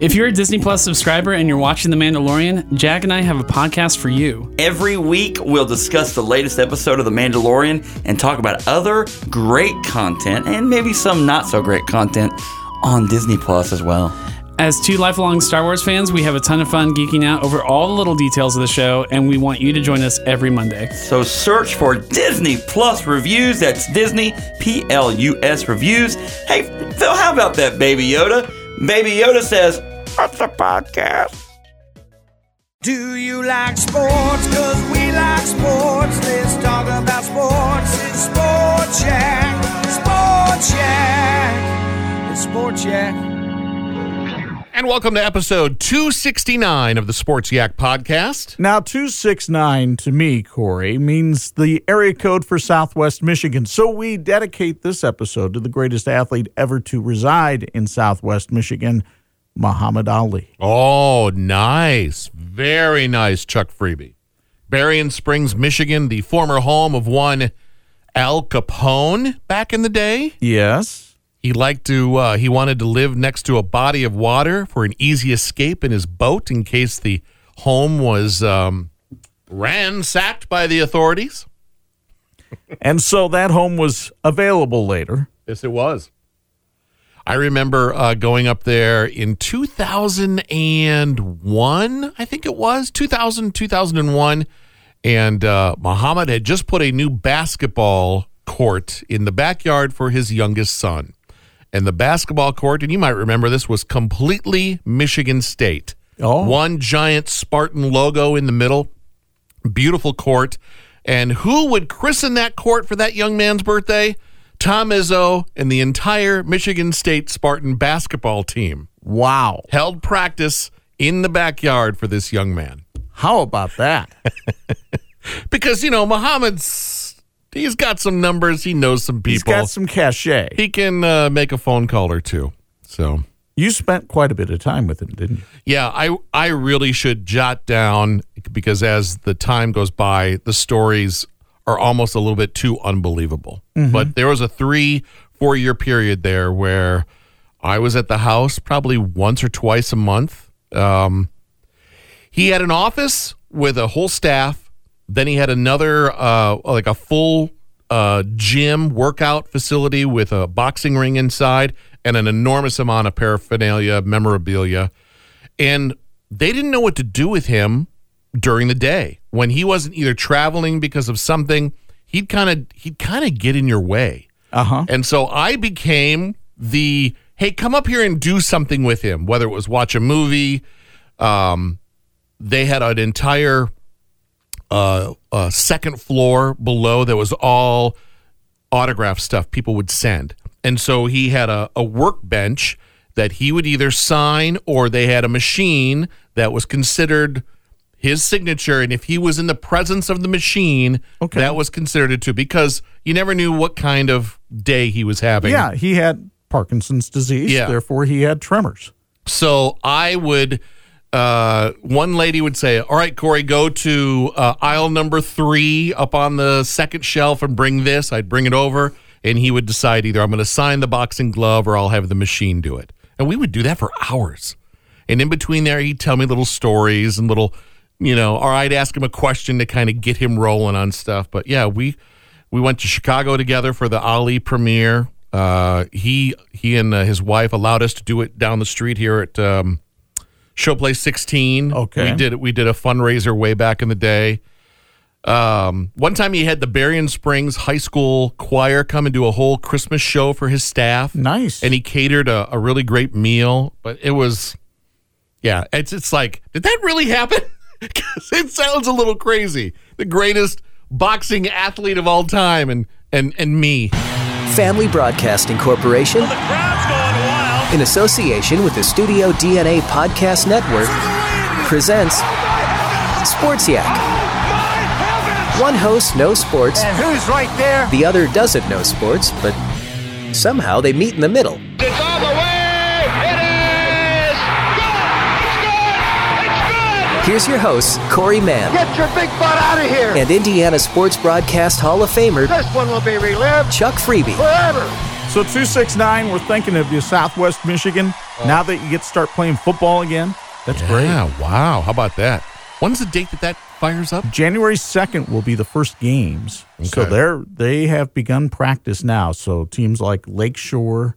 If you're a Disney Plus subscriber and you're watching The Mandalorian, Jack and I have a podcast for you. Every week, we'll discuss the latest episode of The Mandalorian and talk about other great content and maybe some not so great content on Disney Plus as well. As two lifelong Star Wars fans, we have a ton of fun geeking out over all the little details of the show, and we want you to join us every Monday. So search for Disney Plus Reviews. That's Disney P L U S Reviews. Hey, Phil, how about that, Baby Yoda? Baby Yoda says, What's a podcast? Do you like sports? Cause we like sports. Let's talk about sports. It's Sports Yak. Sports Yak. It's Sports Yak. And welcome to episode 269 of the Sports Yak podcast. Now, 269 to me, Corey, means the area code for Southwest Michigan. So we dedicate this episode to the greatest athlete ever to reside in Southwest Michigan, Muhammad Ali. Oh, nice. Very nice, Chuck Freeby. Berrien Springs, Michigan, the former home of one Al Capone back in the day. Yes. He liked to, uh, he wanted to live next to a body of water for an easy escape in his boat in case the home was um, ransacked by the authorities. And so that home was available later. Yes, it was. I remember uh, going up there in 2001, I think it was 2000, 2001. And uh, Muhammad had just put a new basketball court in the backyard for his youngest son. And the basketball court, and you might remember this, was completely Michigan State. Oh. One giant Spartan logo in the middle. Beautiful court. And who would christen that court for that young man's birthday? Tom Izzo and the entire Michigan State Spartan basketball team Wow. held practice in the backyard for this young man. How about that? Because, you know, Muhammad's, he's got some numbers, he knows some people. He's got some cachet. he can uh, make a phone call or two. So. You spent quite a bit of time with him, didn't you? Yeah, I I really should jot down because as the time goes by, the stories are almost a little bit too unbelievable. But there was a three, four year period there where I was at the house probably once or twice a month. Um, he had an office with a whole staff. Then he had another, uh, like a full uh, gym workout facility with a boxing ring inside and an enormous amount of paraphernalia, memorabilia. And they didn't know what to do with him during the day when he wasn't either traveling because of something. He'd kind of he'd kind of get in your way. Uh huh. And so I became the hey, come up here and do something with him, whether it was watch a movie. Um, they had an entire uh, uh, second floor below that was all autograph stuff people would send. And so he had a, a workbench that he would either sign or they had a machine that was considered his signature. And if he was in the presence of the machine, Okay. that was considered it too, because you never knew what kind of day he was having. Yeah, he had Parkinson's disease. Yeah. Therefore, he had tremors. So I would, uh, one lady would say, All right, Corey, go to uh, aisle number three up on the second shelf and bring this. I'd bring it over, and he would decide either I'm going to sign the boxing glove or I'll have the machine do it. And we would do that for hours. And in between there, he'd tell me little stories and little, you know, or I'd ask him a question to kind of get him rolling on stuff. But yeah, we we went to Chicago together for the Ali premiere. Uh, he he and uh, his wife allowed us to do it down the street here at um, Showplace 16. Okay. we did we did a fundraiser way back in the day. Um, one time he had the Berrien Springs High School choir come and do a whole Christmas show for his staff. Nice. And he catered a, a really great meal, but it was, yeah, it's it's like, did that really happen? 'Cause it sounds a little crazy. The greatest boxing athlete of all time, and and and me. Family Broadcasting Corporation, in association with the Studio DNA Podcast Network, presents Sports Yak. One host knows sports, And who's right there? the other doesn't know sports, but somehow they meet in the middle. It's on the way. Here's your hosts, Corey Mann Get your big butt out of here. and Indiana Sports Broadcast Hall of Famer This one will be relived Chuck Freeby. forever. So 269, we're thinking of you, Southwest Michigan. Now that you get to start playing football again, that's great. Yeah, wow. How about that? When's the date that that fires up? January 2nd will be the first games. Okay. So they're they have begun practice now. So teams like Lakeshore,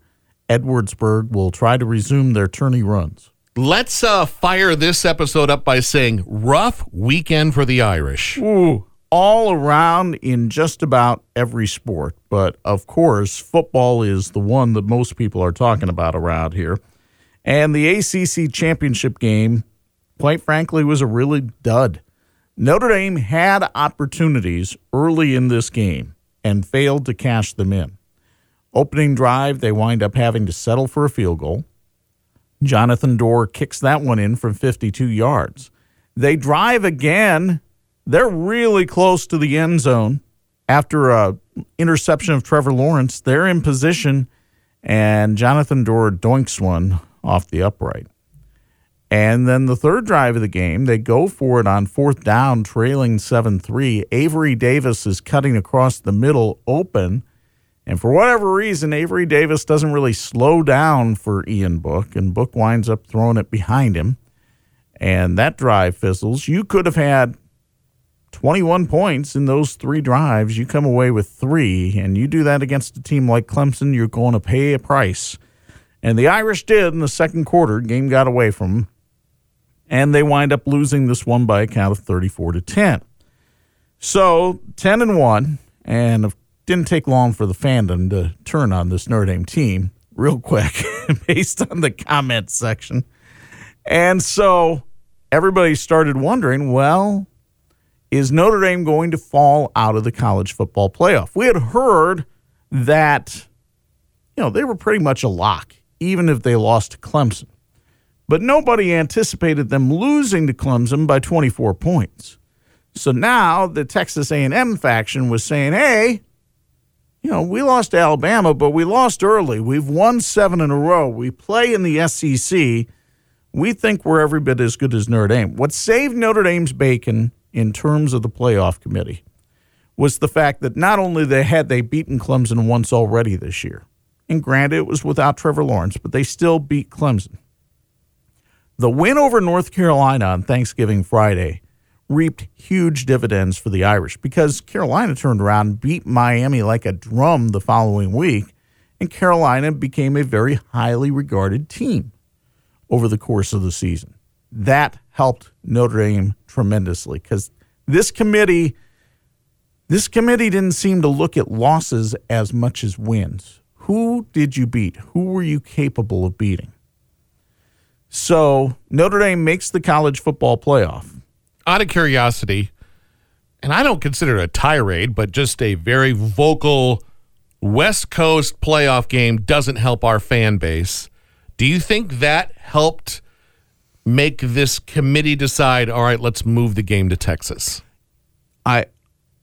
Edwardsburg will try to resume their tourney runs. Let's uh, fire this episode up by saying rough weekend for the Irish. Ooh, all around in just about every sport. But of course, football is the one that most people are talking about around here. And the ACC championship game, quite frankly, was a really dud. Notre Dame had opportunities early in this game and failed to cash them in. Opening drive, they wind up having to settle for a field goal. Jonathan Doerer kicks that one in from 52 yards. They drive again. They're really close to the end zone after a interception of Trevor Lawrence. They're in position, and Jonathan Doerer doinks one off the upright. And then the third drive of the game, they go for it on fourth down, trailing 7 3. Avery Davis is cutting across the middle open. And for whatever reason, Avery Davis doesn't really slow down for Ian Book, and Book winds up throwing it behind him. And that drive fizzles. You could have had 21 points in those three drives. You come away with three, and you do that against a team like Clemson, you're going to pay a price. And the Irish did in the second quarter. Game got away from them. And they wind up losing this one by a count of 34 to 10. So 10 and 1, and it didn't take long for the fandom to turn on this Notre Dame team real quick based on the comment section. And so everybody started wondering well, is Notre Dame going to fall out of the college football playoff? We had heard that, you know, they were pretty much a lock, even if they lost to Clemson. But nobody anticipated them losing to Clemson by 24 points. So now the Texas A&M faction was saying, "Hey, you know, we lost to Alabama, but we lost early. We've won 7 in a row. We play in the SEC. We think we're every bit as good as Notre Dame." What saved Notre Dame's bacon in terms of the playoff committee was the fact that not only they had they beaten Clemson once already this year. And granted it was without Trevor Lawrence, but they still beat Clemson. The win over North Carolina on Thanksgiving Friday reaped huge dividends for the Irish because Carolina turned around beat Miami like a drum the following week, and Carolina became a very highly regarded team over the course of the season. That helped Notre Dame tremendously because this committee this committee didn't seem to look at losses as much as wins. Who did you beat? Who were you capable of beating? So Notre Dame makes the college football playoff. Out of curiosity, and I don't consider it a tirade, but just a very vocal West Coast playoff game doesn't help our fan base. Do you think that helped make this committee decide, all right, let's move the game to Texas? I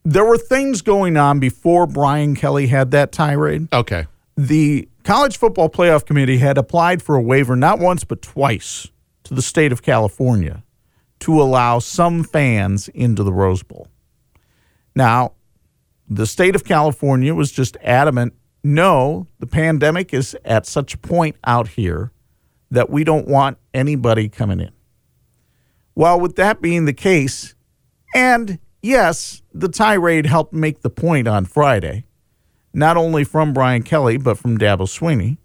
there were things going on before Brian Kelly had that tirade. Okay. The College Football Playoff Committee had applied for a waiver not once but twice to the state of California to allow some fans into the Rose Bowl. Now, the state of California was just adamant no, the pandemic is at such a point out here that we don't want anybody coming in. Well, with that being the case, and yes, the tirade helped make the point on Friday, not only from Brian Kelly, but from Dabo Swinney,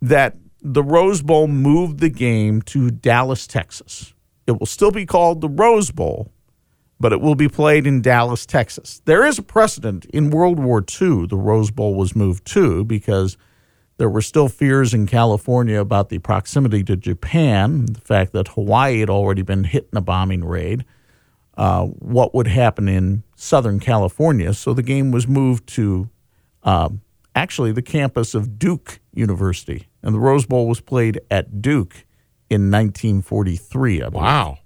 that the Rose Bowl moved the game to Dallas, Texas. It will still be called the Rose Bowl, but it will be played in Dallas, Texas. There is a precedent in World War II, the Rose Bowl was moved to because there were still fears in California about the proximity to Japan, the fact that Hawaii had already been hit in a bombing raid, uh, what would happen in Southern California. So the game was moved to um, actually the campus of Duke University, and the Rose Bowl was played at Duke in 1943, I believe. Wow.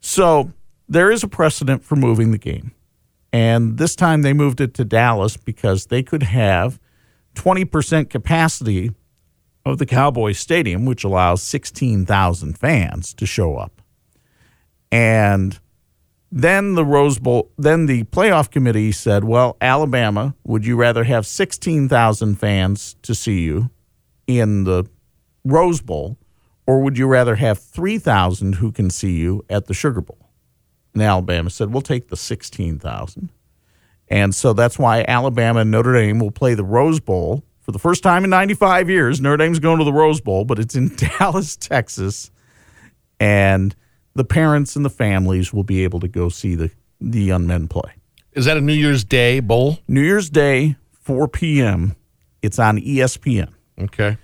So there is a precedent for moving the game. And this time they moved it to Dallas because they could have 20% capacity of the Cowboys Stadium, which allows 16,000 fans to show up. And then the Rose Bowl, then the playoff committee said, well, Alabama, would you rather have 16,000 fans to see you in the Rose Bowl Or would you rather have 3,000 who can see you at the Sugar Bowl? And Alabama said, We'll take the 16,000. And so that's why Alabama and Notre Dame will play the Rose Bowl for the first time in 95 years. Notre Dame's going to the Rose Bowl, but it's in Dallas, Texas. And the parents and the families will be able to go see the, the young men play. Is that a New Year's Day bowl? New Year's Day, 4 p.m. It's on ESPN. Okay.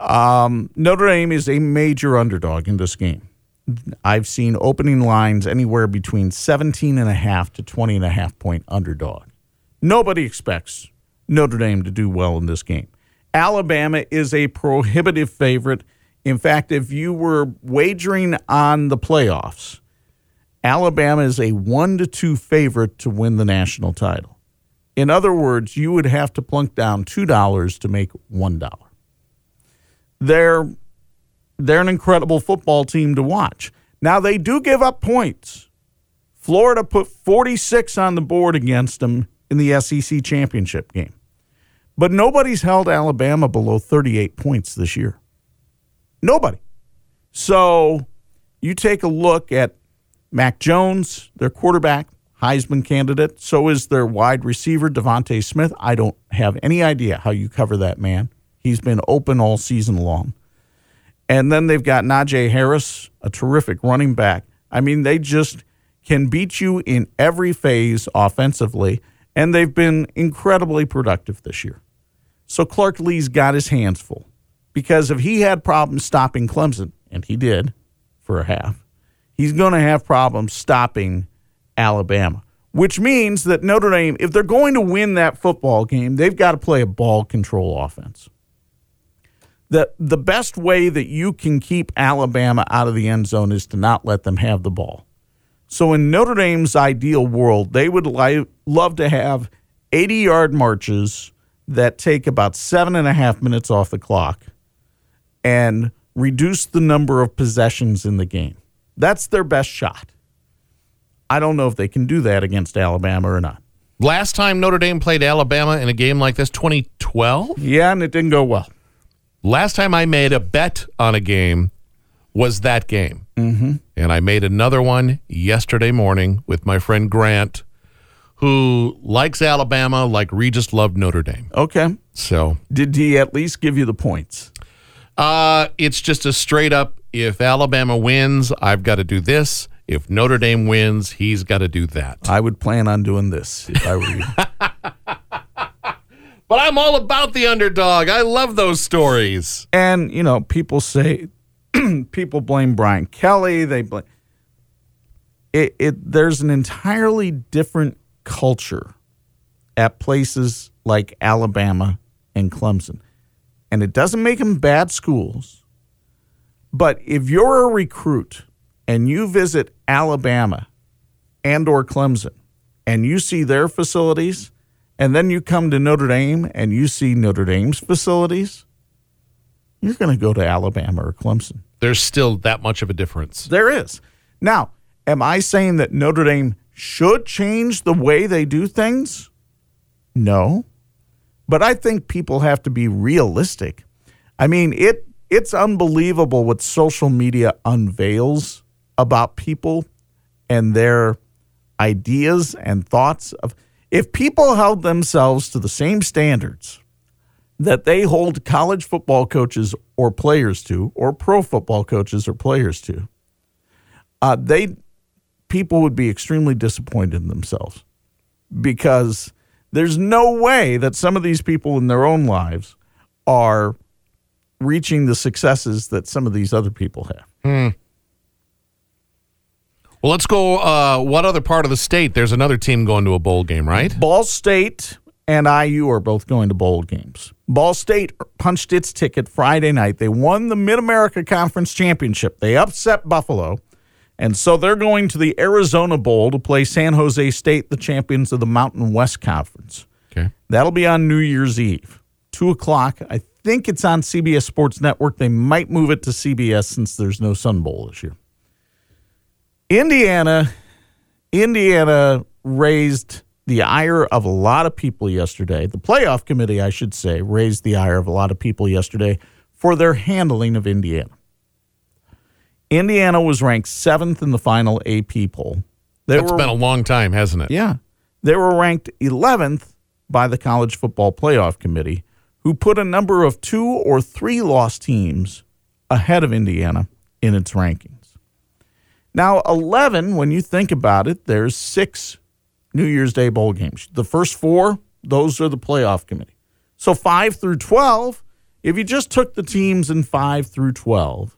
Um, Notre Dame is a major underdog in this game. I've seen opening lines anywhere between 17 and a half to 20 and a half point underdog. Nobody expects Notre Dame to do well in this game. Alabama is a prohibitive favorite. In fact, if you were wagering on the playoffs, Alabama is a 1 to 2 favorite to win the national title. In other words, you would have to plunk down $2 to make $1 they're they're an incredible football team to watch. Now they do give up points. Florida put 46 on the board against them in the SEC championship game. But nobody's held Alabama below 38 points this year. Nobody. So you take a look at Mac Jones, their quarterback, Heisman candidate. So is their wide receiver, DeVonta Smith. I don't have any idea how you cover that man. He's been open all season long. And then they've got Najee Harris, a terrific running back. I mean, they just can beat you in every phase offensively, and they've been incredibly productive this year. So Clark Lea's got his hands full because if he had problems stopping Clemson, and he did for a half, he's going to have problems stopping Alabama, which means that Notre Dame, if they're going to win that football game, they've got to play a ball control offense. The, the best way that you can keep Alabama out of the end zone is to not let them have the ball. So, in Notre Dame's ideal world, they would li- love to have 80 yard marches that take about seven and a half minutes off the clock and reduce the number of possessions in the game. That's their best shot. I don't know if they can do that against Alabama or not. Last time Notre Dame played Alabama in a game like this, 2012. Yeah, and it didn't go well. Last time I made a bet on a game was that game. Mm-hmm. And I made another one yesterday morning with my friend Grant, who likes Alabama like Regis loved Notre Dame. Okay. So Did he at least give you the points? uh, it's just a straight up if Alabama wins, I've got to do this. If Notre Dame wins, he's got to do that. I would plan on doing this if I were you. But I'm all about the underdog. I love those stories. and, you know, people say, people blame Brian Kelly. They blame. It, it, there's an entirely different culture at places like Alabama and Clemson. And it doesn't make them bad schools. But if you're a recruit and you visit Alabama and or Clemson and you see their facilities and then you come to Notre Dame and you see Notre Dame's facilities, you're going to go to Alabama or Clemson. There's still that much of a difference. There is. Now, am I saying that Notre Dame should change the way they do things? No. But I think people have to be realistic. I mean, it it's unbelievable what social media unveils about people and their ideas and thoughts of if people held themselves to the same standards that they hold college football coaches or players to or pro football coaches or players to uh, they people would be extremely disappointed in themselves because there's no way that some of these people in their own lives are reaching the successes that some of these other people have. Well, let's go. Uh, what other part of the state? There's another team going to a bowl game, right? Ball State and IU are both going to bowl games. Ball State punched its ticket Friday night. They won the Mid America Conference Championship. They upset Buffalo. And so they're going to the Arizona Bowl to play San Jose State, the champions of the Mountain West Conference. Okay. That'll be on New Year's Eve, 2 o'clock. I think it's on CBS Sports Network. They might move it to CBS since there's no Sun Bowl this year. Indiana, Indiana raised the ire of a lot of people yesterday. The playoff committee, I should say, raised the ire of a lot of people yesterday for their handling of Indiana. Indiana was ranked seventh in the final AP poll. They That's were, been a long time, hasn't it? yeah. They were ranked 11th by the College Football Playoff Committee, who put a number of two or three loss teams ahead of Indiana in its rankings. Now, 11, when you think about it, there's six New Year's Day bowl games. The first four, those are the playoff committee. So 5 through 12, if you just took the teams in 5 through 12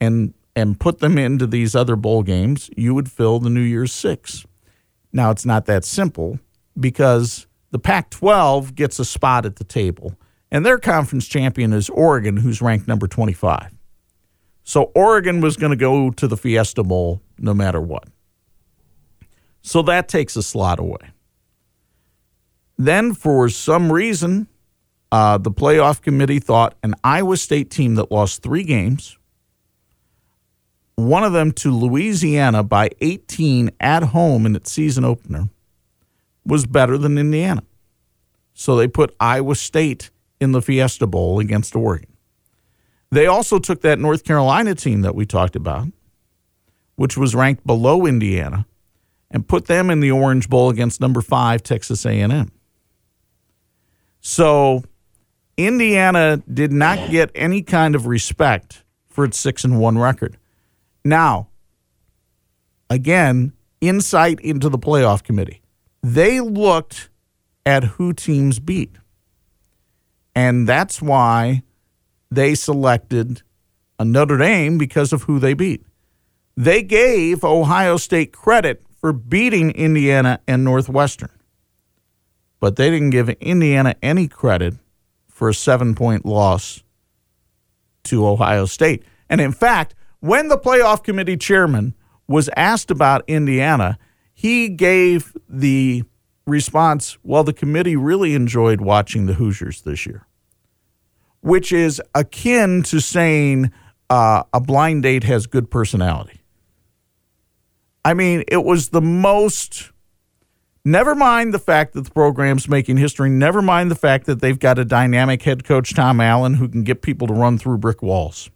and and put them into these other bowl games, you would fill the New Year's 6. Now, it's not that simple because the Pac 12 gets a spot at the table, and their conference champion is Oregon, who's ranked number 25. So, Oregon was going to go to the Fiesta Bowl no matter what. So, that takes a slot away. Then, for some reason, uh, the playoff committee thought an Iowa State team that lost three games, one of them to Louisiana by 18 at home in its season opener, was better than Indiana. So they put Iowa State in the Fiesta Bowl against Oregon. They also took that North Carolina team that we talked about, which was ranked below Indiana, and put them in the Orange Bowl against number 5 Texas A&M. So Indiana did not get any kind of respect for its 6 and 1 record. Now, again, insight into the playoff committee. They looked at who teams beat. And that's why they selected Notre Dame because of who they beat. They gave Ohio State credit for beating Indiana and Northwestern, but they didn't give Indiana any credit for a seven point loss to Ohio State. And in fact, when the playoff committee chairman was asked about Indiana, he gave the response, well, the committee really enjoyed watching the Hoosiers this year, which is akin to saying uh, a blind date has good personality. I mean, it was the most. Never mind the fact that the program's making history. Never mind the fact that they've got a dynamic head coach, Tom Allen, who can get people to run through brick walls.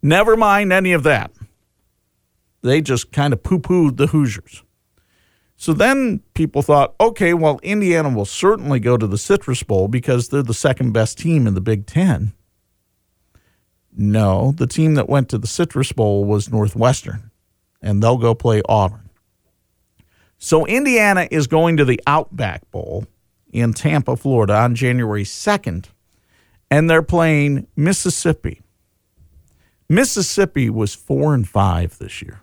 Never mind any of that. They just kind of poo pooed the Hoosiers. So then people thought, okay, well, Indiana will certainly go to the Citrus Bowl because they're the second best team in the Big Ten. No, the team that went to the Citrus Bowl was Northwestern, and they'll go play Auburn. So Indiana is going to the Outback Bowl in Tampa, Florida on January 2nd, and they're playing Mississippi. Mississippi was 4 and 5 this year.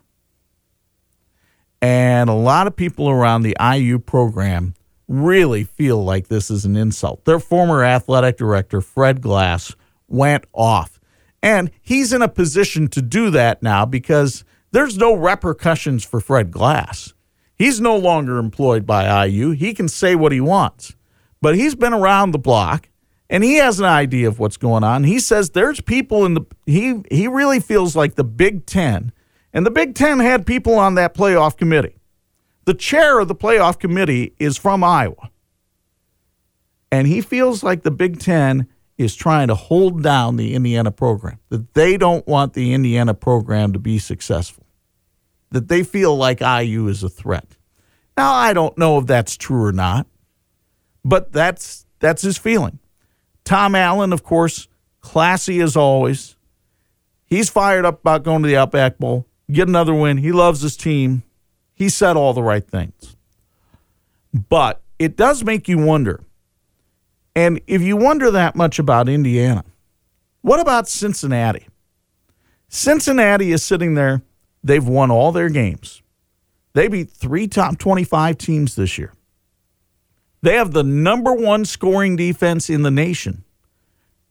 And a lot of people around the IU program really feel like this is an insult. Their former athletic director, Fred Glass, went off. And he's in a position to do that now because there's no repercussions for Fred Glass. He's no longer employed by IU. He can say what he wants. But he's been around the block and he has an idea of what's going on. He says there's people in the he he really feels like the Big 10 and the Big 10 had people on that playoff committee. The chair of the playoff committee is from Iowa. And he feels like the Big 10 is trying to hold down the Indiana program, that they don't want the Indiana program to be successful, that they feel like IU is a threat. Now, I don't know if that's true or not, but that's that's his feeling. Tom Allen, of course, classy as always. He's fired up about going to the Outback Bowl, get another win. He loves his team. He said all the right things. But it does make you wonder. And if you wonder that much about Indiana, what about Cincinnati? Cincinnati is sitting there. They've won all their games. They beat three top 25 teams this year. They have the number one scoring defense in the nation,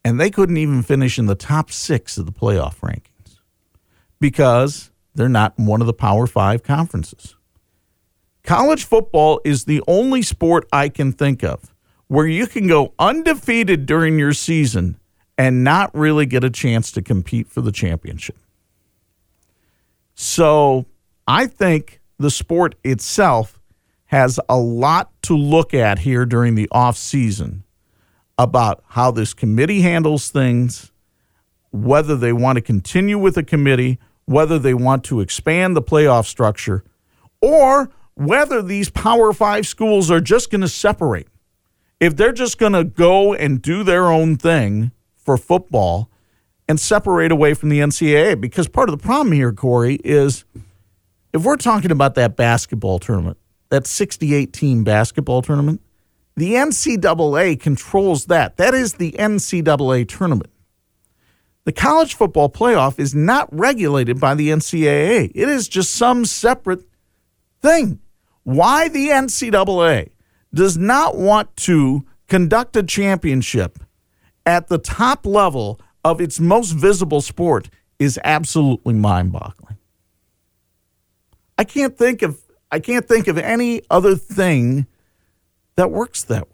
and they couldn't even finish in the top six of the playoff rankings because they're not one of the Power Five conferences. College football is the only sport I can think of where you can go undefeated during your season and not really get a chance to compete for the championship. So I think the sport itself has a lot to look at here during the off season about how this committee handles things, whether they want to continue with a committee, whether they want to expand the playoff structure, or whether these Power Five schools are just going to separate. If they're just going to go and do their own thing for football and separate away from the NCAA, because part of the problem here, Corey, is if we're talking about that basketball tournament, that 68 team basketball tournament, the NCAA controls that. That is the NCAA tournament. The college football playoff is not regulated by the NCAA. It is just some separate thing. Why the NCAA does not want to conduct a championship at the top level of its most visible sport is absolutely mind-boggling. I can't think of I can't think of any other thing that works that way.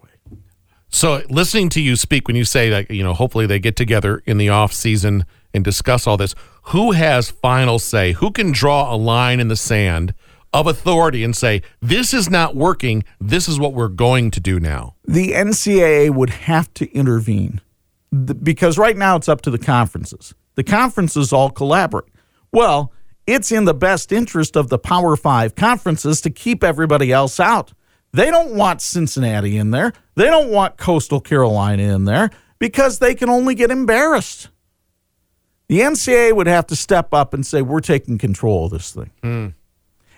So listening to you speak when you say that, you know, hopefully they get together in the off season and discuss all this, who has final say? Who can draw a line in the sand of authority and say, this is not working, this is what we're going to do now? The NCAA would have to intervene because right now it's up to the conferences. The conferences all collaborate. Well, it's in the best interest of the Power Five conferences to keep everybody else out. They don't want Cincinnati in there. They don't want Coastal Carolina in there because they can only get embarrassed. The NCAA would have to step up and say, we're taking control of this thing. Hmm.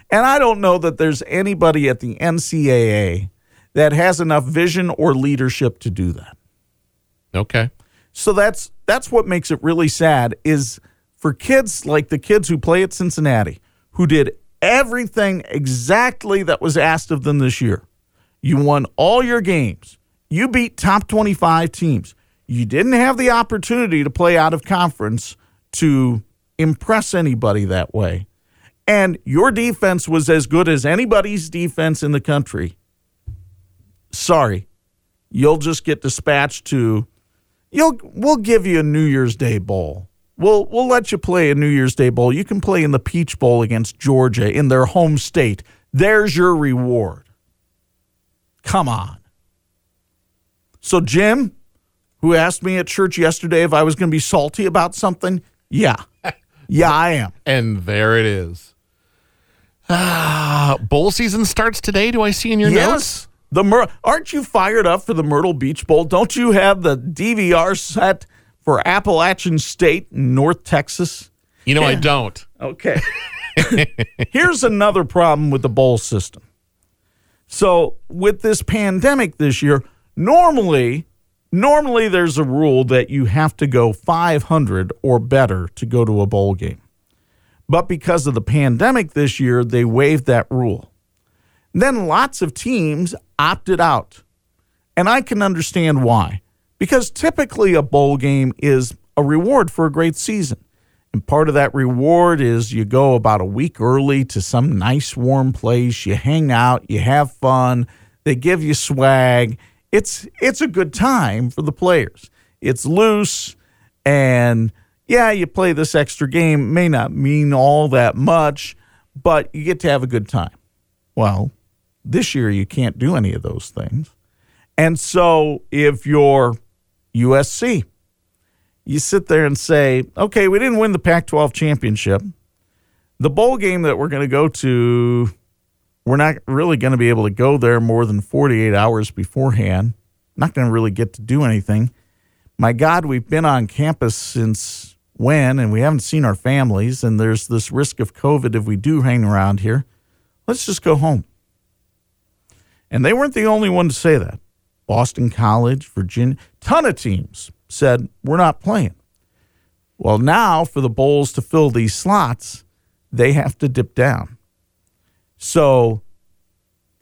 And I don't know that there's anybody at the NCAA that has enough vision or leadership to do that. Okay. So that's that's what makes it really sad is for kids like the kids who play at Cincinnati who did everything exactly that was asked of them this year. You won all your games. You beat top 25 teams. You didn't have the opportunity to play out of conference to impress anybody that way. And your defense was as good as anybody's defense in the country. Sorry. You'll just get dispatched to you'll we'll give you a New Year's Day bowl. We'll we'll let you play a New Year's Day bowl. You can play in the Peach Bowl against Georgia in their home state. There's your reward. Come on. So Jim, who asked me at church yesterday if I was going to be salty about something, yeah. Yeah, I am. And there it is. Ah, bowl season starts today. Do I see in your notes? The Myr- aren't you fired up for the Myrtle Beach Bowl? Don't you have the DVR set for Appalachian State North Texas? You know, I don't. Okay. Here's another problem with the bowl system. So, with this pandemic this year, normally normally there's a rule that you have to go 500 or better to go to a bowl game. But because of the pandemic this year, they waived that rule. Then lots of teams opted out. And I can understand why. Because typically a bowl game is a reward for a great season. And part of that reward is you go about a week early to some nice warm place, you hang out, you have fun, they give you swag. It's it's a good time for the players. It's loose and yeah, you play this extra game may not mean all that much, but you get to have a good time. Well, this year you can't do any of those things. And so if you're USC, you sit there and say, okay, we didn't win the Pac 12 championship. The bowl game that we're going to go to, we're not really going to be able to go there more than 48 hours beforehand. Not going to really get to do anything. My God, we've been on campus since when, and we haven't seen our families, and there's this risk of COVID if we do hang around here. Let's just go home. And they weren't the only one to say that. Boston College, Virginia, ton of teams said, we're not playing. Well, now for the Bowls to fill these slots, they have to dip down. So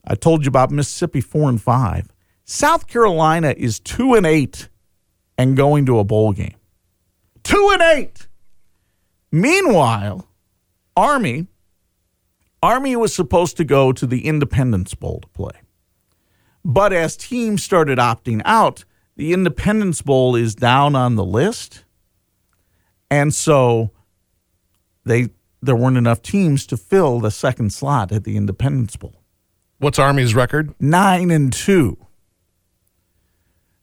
I told you about Mississippi four and five. South Carolina is two and eight and going to a bowl game. Two and eight. Meanwhile, Army, Army was supposed to go to the Independence Bowl to play. But as teams started opting out, the Independence Bowl is down on the list. And so they there weren't enough teams to fill the second slot at the Independence Bowl. What's Army's record? Nine and two.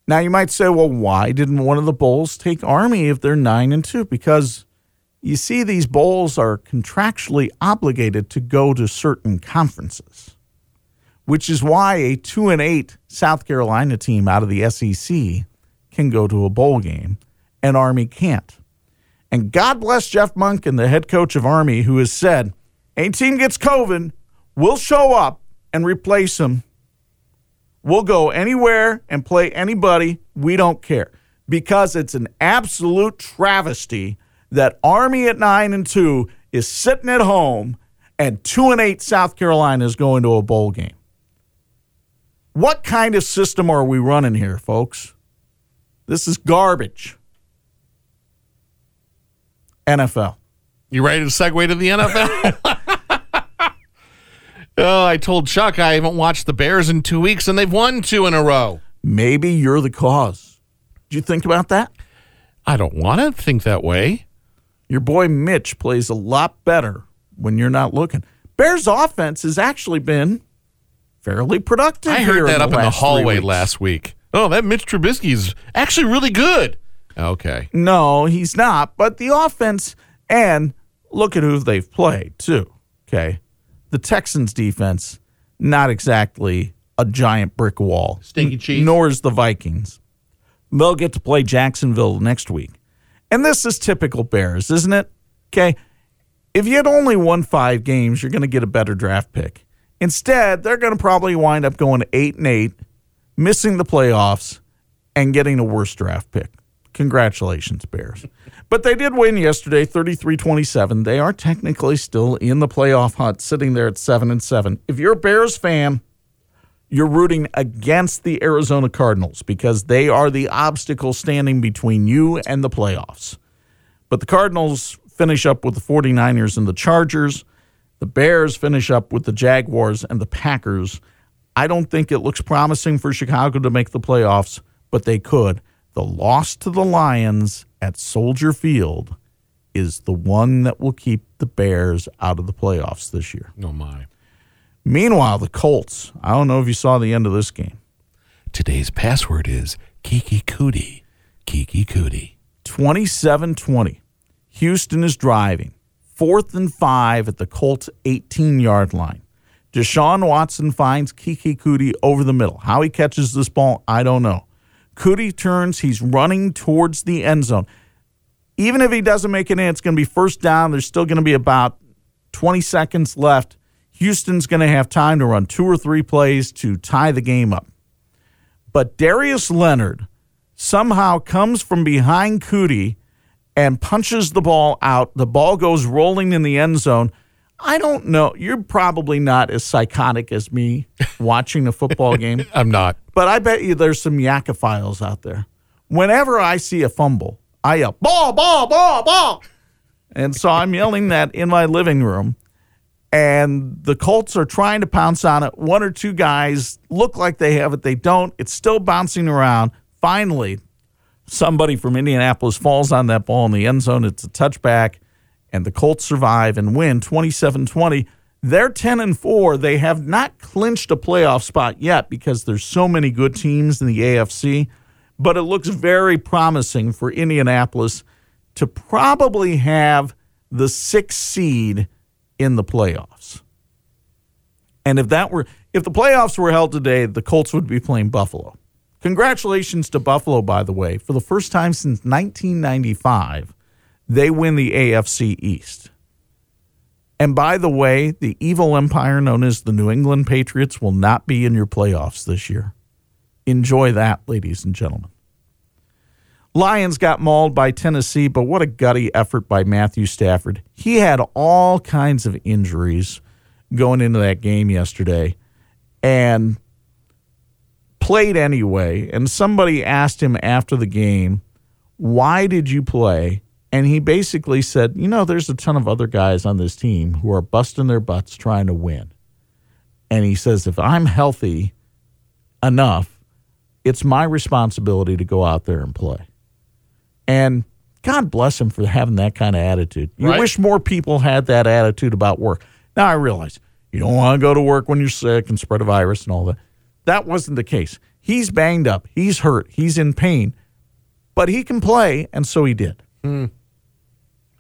Now you might say, well, why didn't one of the bowls take Army if they're nine and two? Because you see, these bowls are contractually obligated to go to certain conferences, which is why a two and eight South Carolina team out of the SEC can go to a bowl game and Army can't. And God bless Jeff Monken, the head coach of Army, who has said, a team gets COVID, we'll show up and replace them. We'll go anywhere and play anybody. We don't care. Because it's an absolute travesty that Army at nine and two is sitting at home and two and eight South Carolina is going to a bowl game. What kind of system are we running here, folks? This is garbage. NFL. You ready to segue to the NFL? oh, I told Chuck I haven't watched the Bears in two weeks, and they've won two in a row. Maybe you're the cause. Did you think about that? I don't want to think that way. Your boy Mitch plays a lot better when you're not looking. Bears offense has actually been fairly productive. I heard that up in the hallway last week. Oh, that Mitch Trubisky is actually really good. Okay. No, he's not. But the offense, and look at who they've played, too. Okay. The Texans defense, not exactly a giant brick wall. Stinky cheese. Nor is the Vikings. They'll get to play Jacksonville next week. And this is typical Bears, isn't it? Okay. If you had only won five games, you're going to get a better draft pick. Instead, they're going to probably wind up going eight and eight, missing the playoffs, and getting a worse draft pick. Congratulations, Bears. But they did win yesterday, 33-27. They are technically still in the playoff hunt, sitting there at 7 and 7. If you're a Bears fan, you're rooting against the Arizona Cardinals because they are the obstacle standing between you and the playoffs. But the Cardinals finish up with the 49ers and the Chargers. The Bears finish up with the Jaguars and the Packers. I don't think it looks promising for Chicago to make the playoffs, but they could. The loss to the Lions at Soldier Field is the one that will keep the Bears out of the playoffs this year. Oh, my. Meanwhile, the Colts, I don't know if you saw the end of this game. Today's password is Keke Coutee. Keke Coutee. 27 20. Houston is driving. Fourth and five at the Colts 18 yard line. Deshaun Watson finds Keke Coutee over the middle. How he catches this ball, I don't know. Coutee turns, he's running towards the end zone. Even if he doesn't make it in, it's going to be first down. There's still going to be about 20 seconds left. Houston's going to have time to run two or three plays to tie the game up. But Darius Leonard somehow comes from behind Coutee and punches the ball out. The ball goes rolling in the end zone. I don't know. You're probably not as psychotic as me watching a football game, I'm not. but I bet you there's some yakophiles out there. Whenever I see a fumble, I yell, ball, ball, ball, ball. And so I'm yelling that in my living room. And the Colts are trying to pounce on it. One or two guys look like they have it. They don't. It's still bouncing around. Finally, somebody from Indianapolis falls on that ball in the end zone. It's a touchback, and the Colts survive and win 27 20. They're 10 and 4. They have not clinched a playoff spot yet because there's so many good teams in the AFC, but it looks very promising for Indianapolis to probably have the sixth seed in the playoffs. And if that were if the playoffs were held today, the Colts would be playing Buffalo. Congratulations to Buffalo, by the way. For the first time since 1995, they win the AFC East. And by the way, the evil empire known as the New England Patriots will not be in your playoffs this year. Enjoy that, ladies and gentlemen. Lions got mauled by Tennessee, but what a gutty effort by Matthew Stafford. He had all kinds of injuries going into that game yesterday and played anyway. And somebody asked him after the game, Why did you play? And he basically said, You know, there's a ton of other guys on this team who are busting their butts trying to win. And he says, If I'm healthy enough, it's my responsibility to go out there and play. And God bless him for having that kind of attitude. You Right. wish more people had that attitude about work. Now I realize you don't want to go to work when you're sick and spread a virus and all that. That wasn't the case. He's banged up. He's hurt. He's in pain. But he can play, and so he did. Hmm.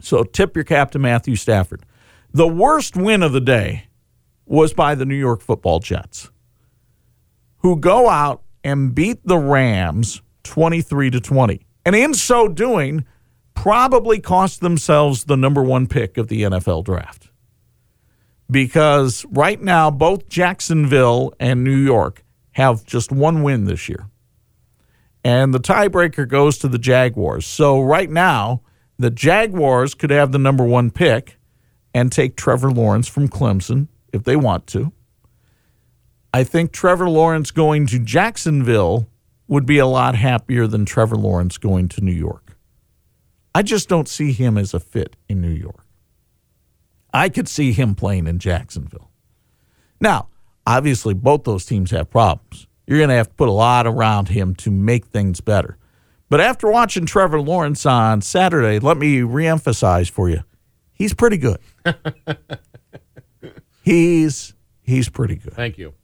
So tip your cap to Matthew Stafford. The worst win of the day was by the New York football Jets, who go out and beat the Rams 23 to 20. And in so doing, probably cost themselves the number one pick of the NFL draft. Because right now, both Jacksonville and New York have just one win this year. And the tiebreaker goes to the Jaguars. So right now, the Jaguars could have the number one pick and take Trevor Lawrence from Clemson if they want to. I think Trevor Lawrence going to Jacksonville would be a lot happier than Trevor Lawrence going to New York. I just don't see him as a fit in New York. I could see him playing in Jacksonville. Now, obviously, both those teams have problems. You're going to have to put a lot around him to make things better. But after watching Trevor Lawrence on Saturday, let me reemphasize for you, he's pretty good. he's he's pretty good. Thank you.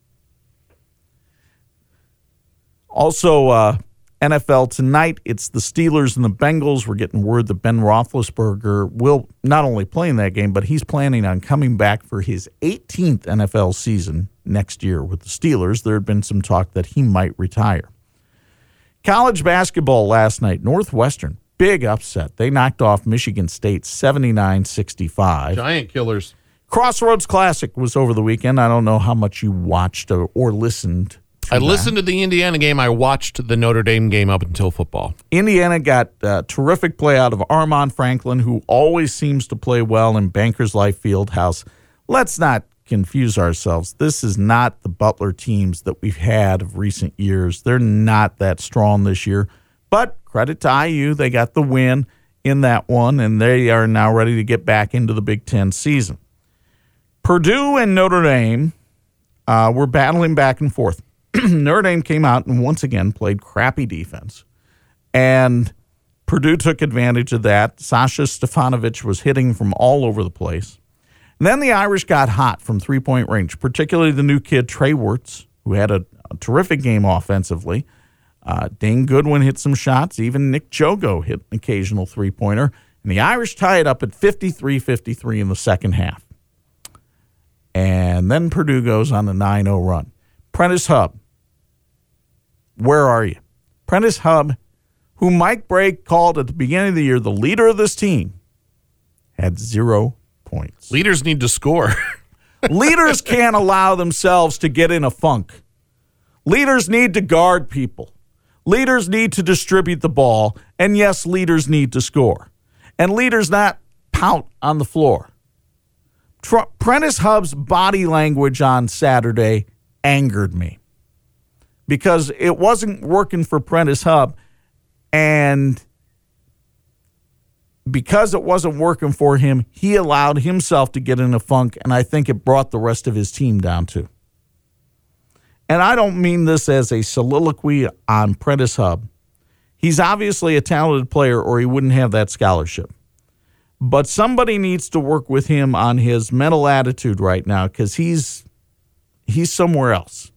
Also, uh, NFL tonight, it's the Steelers and the Bengals. We're getting word that Ben Roethlisberger will not only play in that game, but he's planning on coming back for his 18th NFL season next year with the Steelers. There had been some talk that he might retire. College basketball last night, Northwestern, big upset. They knocked off Michigan State 79 65. Giant killers. Crossroads Classic was over the weekend. I don't know how much you watched or, or listened. I listened to the Indiana game. I watched the Notre Dame game up until football. Indiana got uh, terrific play out of Armaan Franklin, who always seems to play well in Bankers Life Fieldhouse. Let's not confuse ourselves. This is not the Butler teams that we've had of recent years. They're not that strong this year. But credit to IU, they got the win in that one, and they are now ready to get back into the Big Ten season. Purdue and Notre Dame uh, were battling back and forth. Notre Dame came out and once again played crappy defense. And Purdue took advantage of that. Sasha Stefanovic was hitting from all over the place. Then the Irish got hot from three point range, particularly the new kid, Trey Wertz, who had a, a terrific game offensively. Uh, Dane Goodwin hit some shots. Even Nick Djogo hit an occasional three pointer. And the Irish tied up at 53 53 in the second half. And then Purdue goes on a 9 0 run. Prentiss Hubb, where are you? Prentiss Hubb, who Mike Brey called at the beginning of the year the leader of this team, had zero points. Leaders need to score. Leaders can't allow themselves to get in a funk. Leaders need to guard people. Leaders need to distribute the ball. And yes, leaders need to score. And leaders not pout on the floor. Tr- Prentiss Hubb's body language on Saturday angered me because it wasn't working for Prentiss Hubb. And because it wasn't working for him, he allowed himself to get in a funk, and I think it brought the rest of his team down too. And I don't mean this as a soliloquy on Prentiss Hubb. He's obviously a talented player, or he wouldn't have that scholarship. But somebody needs to work with him on his mental attitude right now because he's he's somewhere else.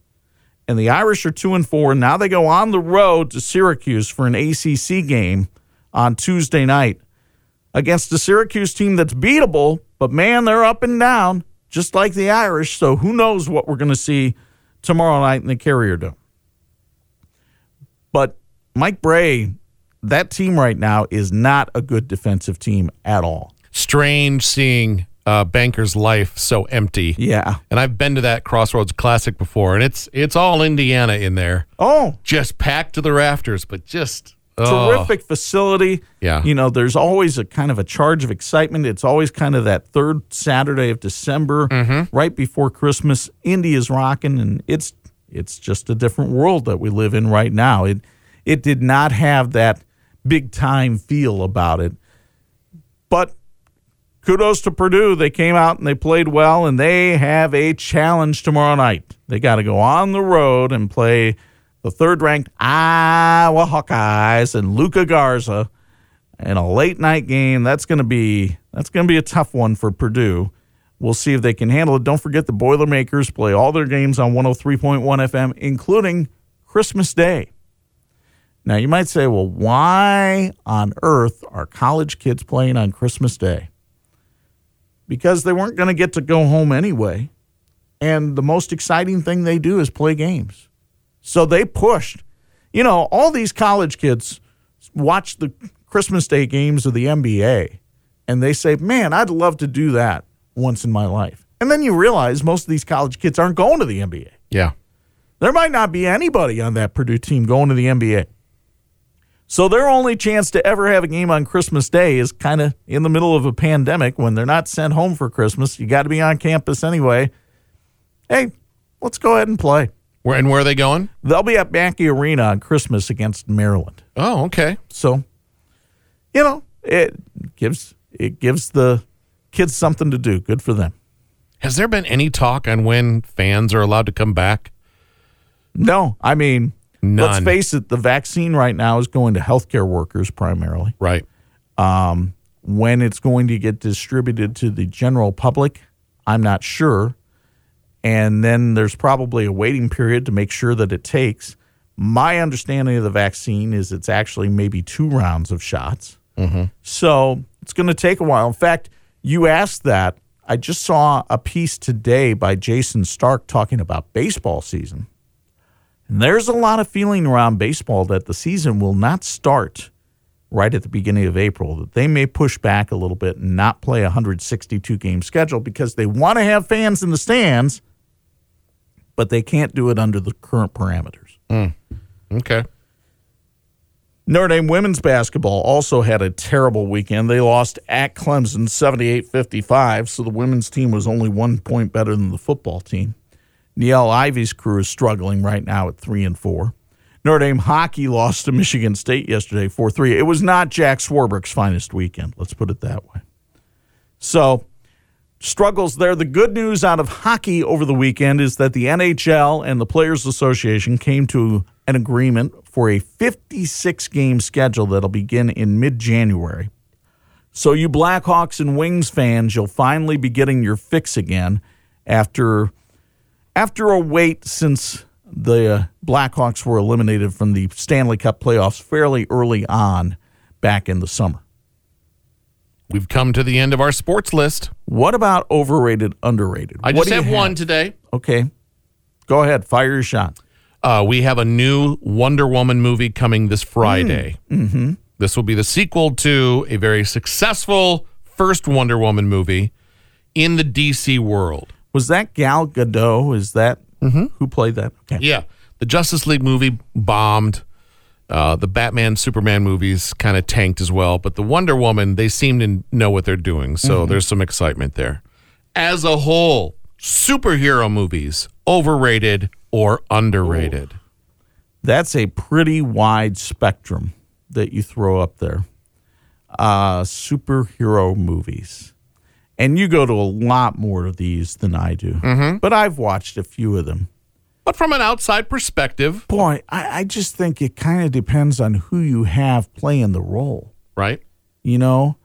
And the Irish are two and four. Now they go on the road to Syracuse for an ACC game on Tuesday night against a Syracuse team that's beatable, but man, they're up and down, just like the Irish. So who knows what we're going to see tomorrow night in the Carrier Dome. But Mike Brey, that team right now is not a good defensive team at all. Strange seeing uh, Banker's life so empty. Yeah. And I've been to that Crossroads Classic before, and it's it's all Indiana in there, Oh, just packed to the rafters, but just oh. terrific facility. Yeah. You know, there's always a kind of a charge of excitement. It's always kind of that third Saturday of December, Mm-hmm. right before Christmas. Indy is rocking, and it's it's just a different world that we live in right now. It it did not have that big time feel about it, but kudos to Purdue. They came out and they played well, and they have a challenge tomorrow night. They got to go on the road and play the third ranked Iowa Hawkeyes and Luka Garza in a late night game. That's going to be that's going to be a tough one for Purdue. We'll see if they can handle it. Don't forget the Boilermakers play all their games on 103.1 FM, including Christmas Day. Now, you might say, well, why on earth are college kids playing on Christmas Day? Because they weren't going to get to go home anyway. And the most exciting thing they do is play games. So they pushed. You know, all these college kids watch the Christmas Day games of the NBA and they say, man, I'd love to do that once in my life. And then you realize most of these college kids aren't going to the NBA. Yeah. There might not be anybody on that Purdue team going to the NBA. So their only chance to ever have a game on Christmas Day is kind of in the middle of a pandemic when they're not sent home for Christmas. You got to be on campus anyway. Hey, let's go ahead and play. Where and where are they going? They'll be at Mackey Arena on Christmas against Maryland. Oh, okay. So, you know, it gives it gives the kids something to do. Good for them. Has there been any talk on when fans are allowed to come back? No, I mean, let's face it, the vaccine right now is going to healthcare workers primarily. Right. Um, When it's going to get distributed to the general public, I'm not sure. And then there's probably a waiting period to make sure that it takes. My understanding of the vaccine is it's actually maybe two rounds of shots. Mm-hmm. So it's going to take a while. In fact, you asked that. I just saw a piece today by Jayson Stark talking about baseball season. And there's a lot of feeling around baseball that the season will not start right at the beginning of April, that they may push back a little bit and not play a 162 game schedule because they want to have fans in the stands, but they can't do it under the current parameters. Hmm. Okay. Notre Dame women's basketball also had a terrible weekend. They lost at Clemson 78 55, so the women's team was only one point better than the football team. Niele Ivey's crew is struggling right now at 3 and 4. Notre Dame hockey lost to Michigan State yesterday 4 3. It was not Jack Swarbrick's finest weekend, let's put it that way. So, struggles there. The good news out of hockey over the weekend is that the NHL and the Players Association came to an agreement for a 56 game schedule that'll begin in mid January. So, you Blackhawks and Wings fans, you'll finally be getting your fix again after after a wait since the uh, Blackhawks were eliminated from the Stanley Cup playoffs fairly early on back in the summer. We've come to the end of our sports list. What about overrated, underrated? I What just you have one today. Okay. Go ahead, fire your shot. Uh, we have a new Wonder Woman movie coming this Friday. Mm-hmm. This will be the sequel to a very successful first Wonder Woman movie in the DC world. Was that Gal Gadot? Is that who played that? Okay. Yeah, the Justice League movie bombed. Uh, the Batman Superman movies kind of tanked as well, but the Wonder Woman they seem to know what they're doing, so there's some excitement there. As a whole, superhero movies overrated or underrated? That's a pretty wide spectrum that you throw up there. Uh, superhero movies. And you go to a lot more of these than I do. But I've watched a few of them. But from an outside perspective, Boy, I, I just think it kind of depends on who you have playing the role. right? You know,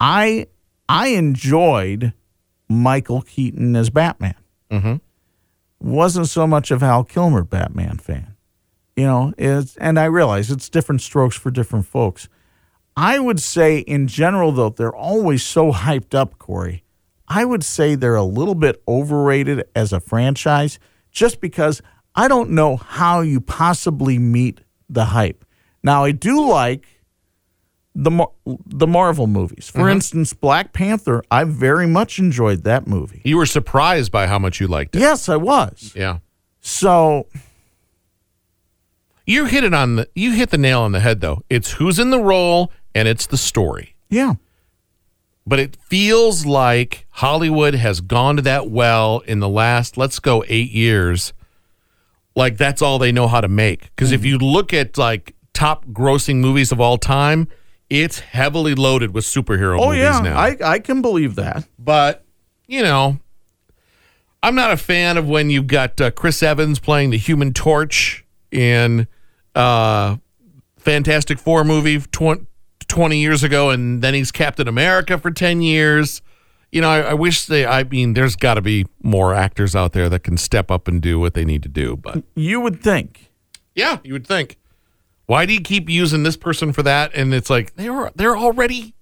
I I enjoyed Michael Keaton as Batman. Mhm. Wasn't so much of Val Kilmer Batman fan. You know, it's, and I realize it's different strokes for different folks. I would say, in general, though, they're always so hyped up, Corey. I would say they're a little bit overrated as a franchise just because I don't know how you possibly meet the hype. Now, I do like the Mar- the Marvel movies. For mm-hmm. instance, Black Panther, I very much enjoyed that movie. You were surprised by how much you liked it. Yes, I was. Yeah. So, You hit it on the you hit the nail on the head though. It's who's in the role and it's the story. yeah. But it feels like Hollywood has gone to that well in the last let's go 8 years. Like that's all they know how to make. Cuz if you look at like top grossing movies of all time, it's heavily loaded with superhero Oh movies yeah, now. I I can believe that. but you know, I'm not a fan of when you've got uh, Chris Evans playing the Human Torch in uh, Fantastic Four movie tw- 20 years ago, and then he's Captain America for 10 years. You know, I, I wish they. I mean, there's got to be more actors out there that can step up and do what they need to do. But You would think Yeah, you would think. Why do you keep using this person for that? And it's like they were they're already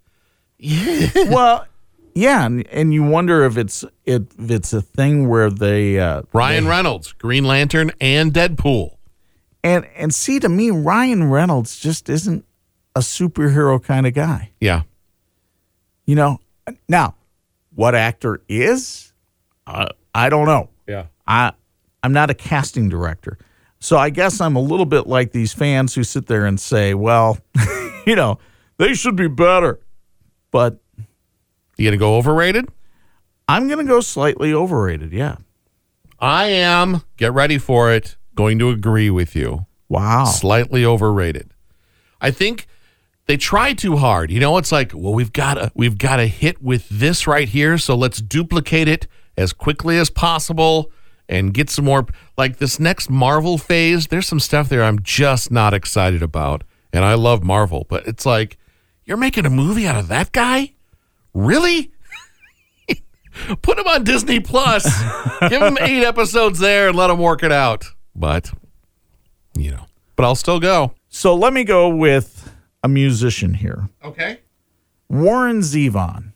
well, yeah, and, and you wonder if it's if it's a thing where they uh, Ryan Reynolds, Green Lantern, and Deadpool. and and see to me Ryan Reynolds just isn't a superhero kind of guy. Yeah. You know, now what actor is? Uh, I don't know. Yeah. I I'm not a casting director. So I guess I'm a little bit like these fans who sit there and say, well, you know, they should be better. But You gonna go overrated? I'm going to go slightly overrated. Yeah. I am, get ready for it, going to agree with you. Wow. Slightly overrated. I think they try too hard. You know, it's like, well, we've got to we've got to hit with this right here, so let's duplicate it as quickly as possible and get some more like this next Marvel phase. There's some stuff there I'm just not excited about. And I love Marvel, but it's like you're making a movie out of that guy? Really? Put him on Disney Plus. Give him 8 episodes there and let him work it out. But you know, but I'll still go. So let me go with a musician here Okay. Warren Zevon.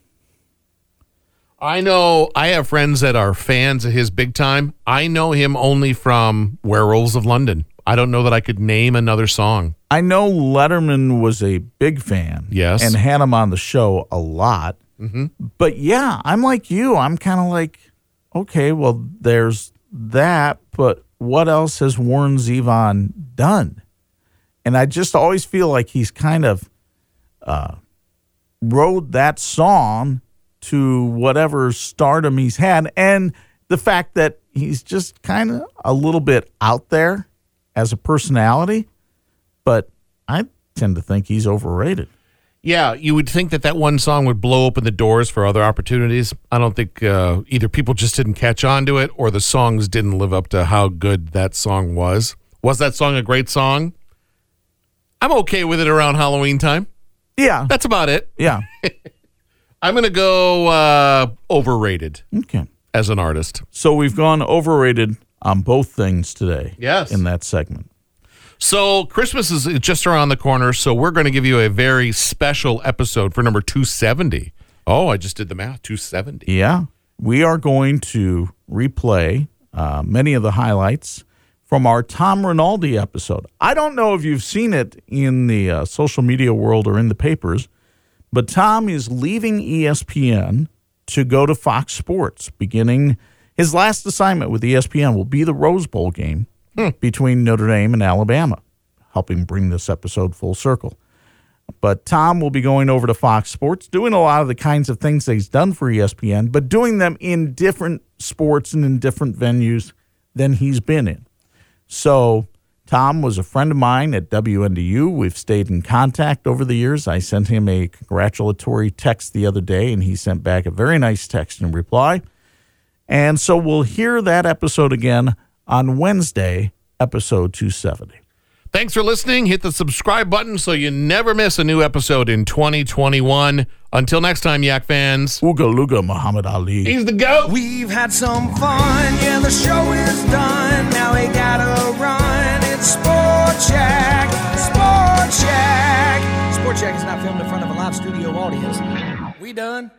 I know I have friends that are fans of his big time. I know him only from Werewolves of London. I don't know that I could name another song. I know Letterman was a big fan. Yes. And had him on the show a lot. Mm-hmm. But yeah, I'm like you. I'm kind of like, okay, well, there's that, but what else has Warren Zevon done? And I just always feel like he's kind of uh, rode that song to whatever stardom he's had. And the fact that he's just kind of a little bit out there as a personality but I tend to think he's overrated. Yeah, you would think that that one song would blow open the doors for other opportunities. I don't think uh, either people just didn't catch on to it or the songs didn't live up to how good that song was. Was that song a great song? I'm okay with it around Halloween time. Yeah, That's about it. yeah. I'm going to go uh, overrated Okay. as an artist. So we've gone overrated on both things today. Yes. In that segment. So Christmas is just around the corner, so we're going to give you a very special episode for number 270. Oh, I just did the math. 270. Yeah. We are going to replay uh, many of the highlights from our Tom Rinaldi episode. I don't know if you've seen it in the uh, social media world or in the papers, but Tom is leaving ESPN to go to Fox Sports beginning his last assignment with ESPN will be the Rose Bowl game between Notre Dame and Alabama, helping bring this episode full circle. But Tom will be going over to Fox Sports, doing a lot of the kinds of things that he's done for ESPN, but doing them in different sports and in different venues than he's been in. So, Tom was a friend of mine at WNDU. We've stayed in contact over the years. I sent him a congratulatory text the other day, and he sent back a very nice text in reply. And so we'll hear that episode again on Wednesday, episode 270. Thanks for listening. Hit the subscribe button so you never miss a new episode in 2021. Until next time, Yak fans. Ooga Luga Muhammad Ali. He's the GOAT. We've had some fun, yeah, the show is done. Now we gotta run. It's Sport Check, Sport Check. Sport Check is not filmed in front of a live studio audience. We done.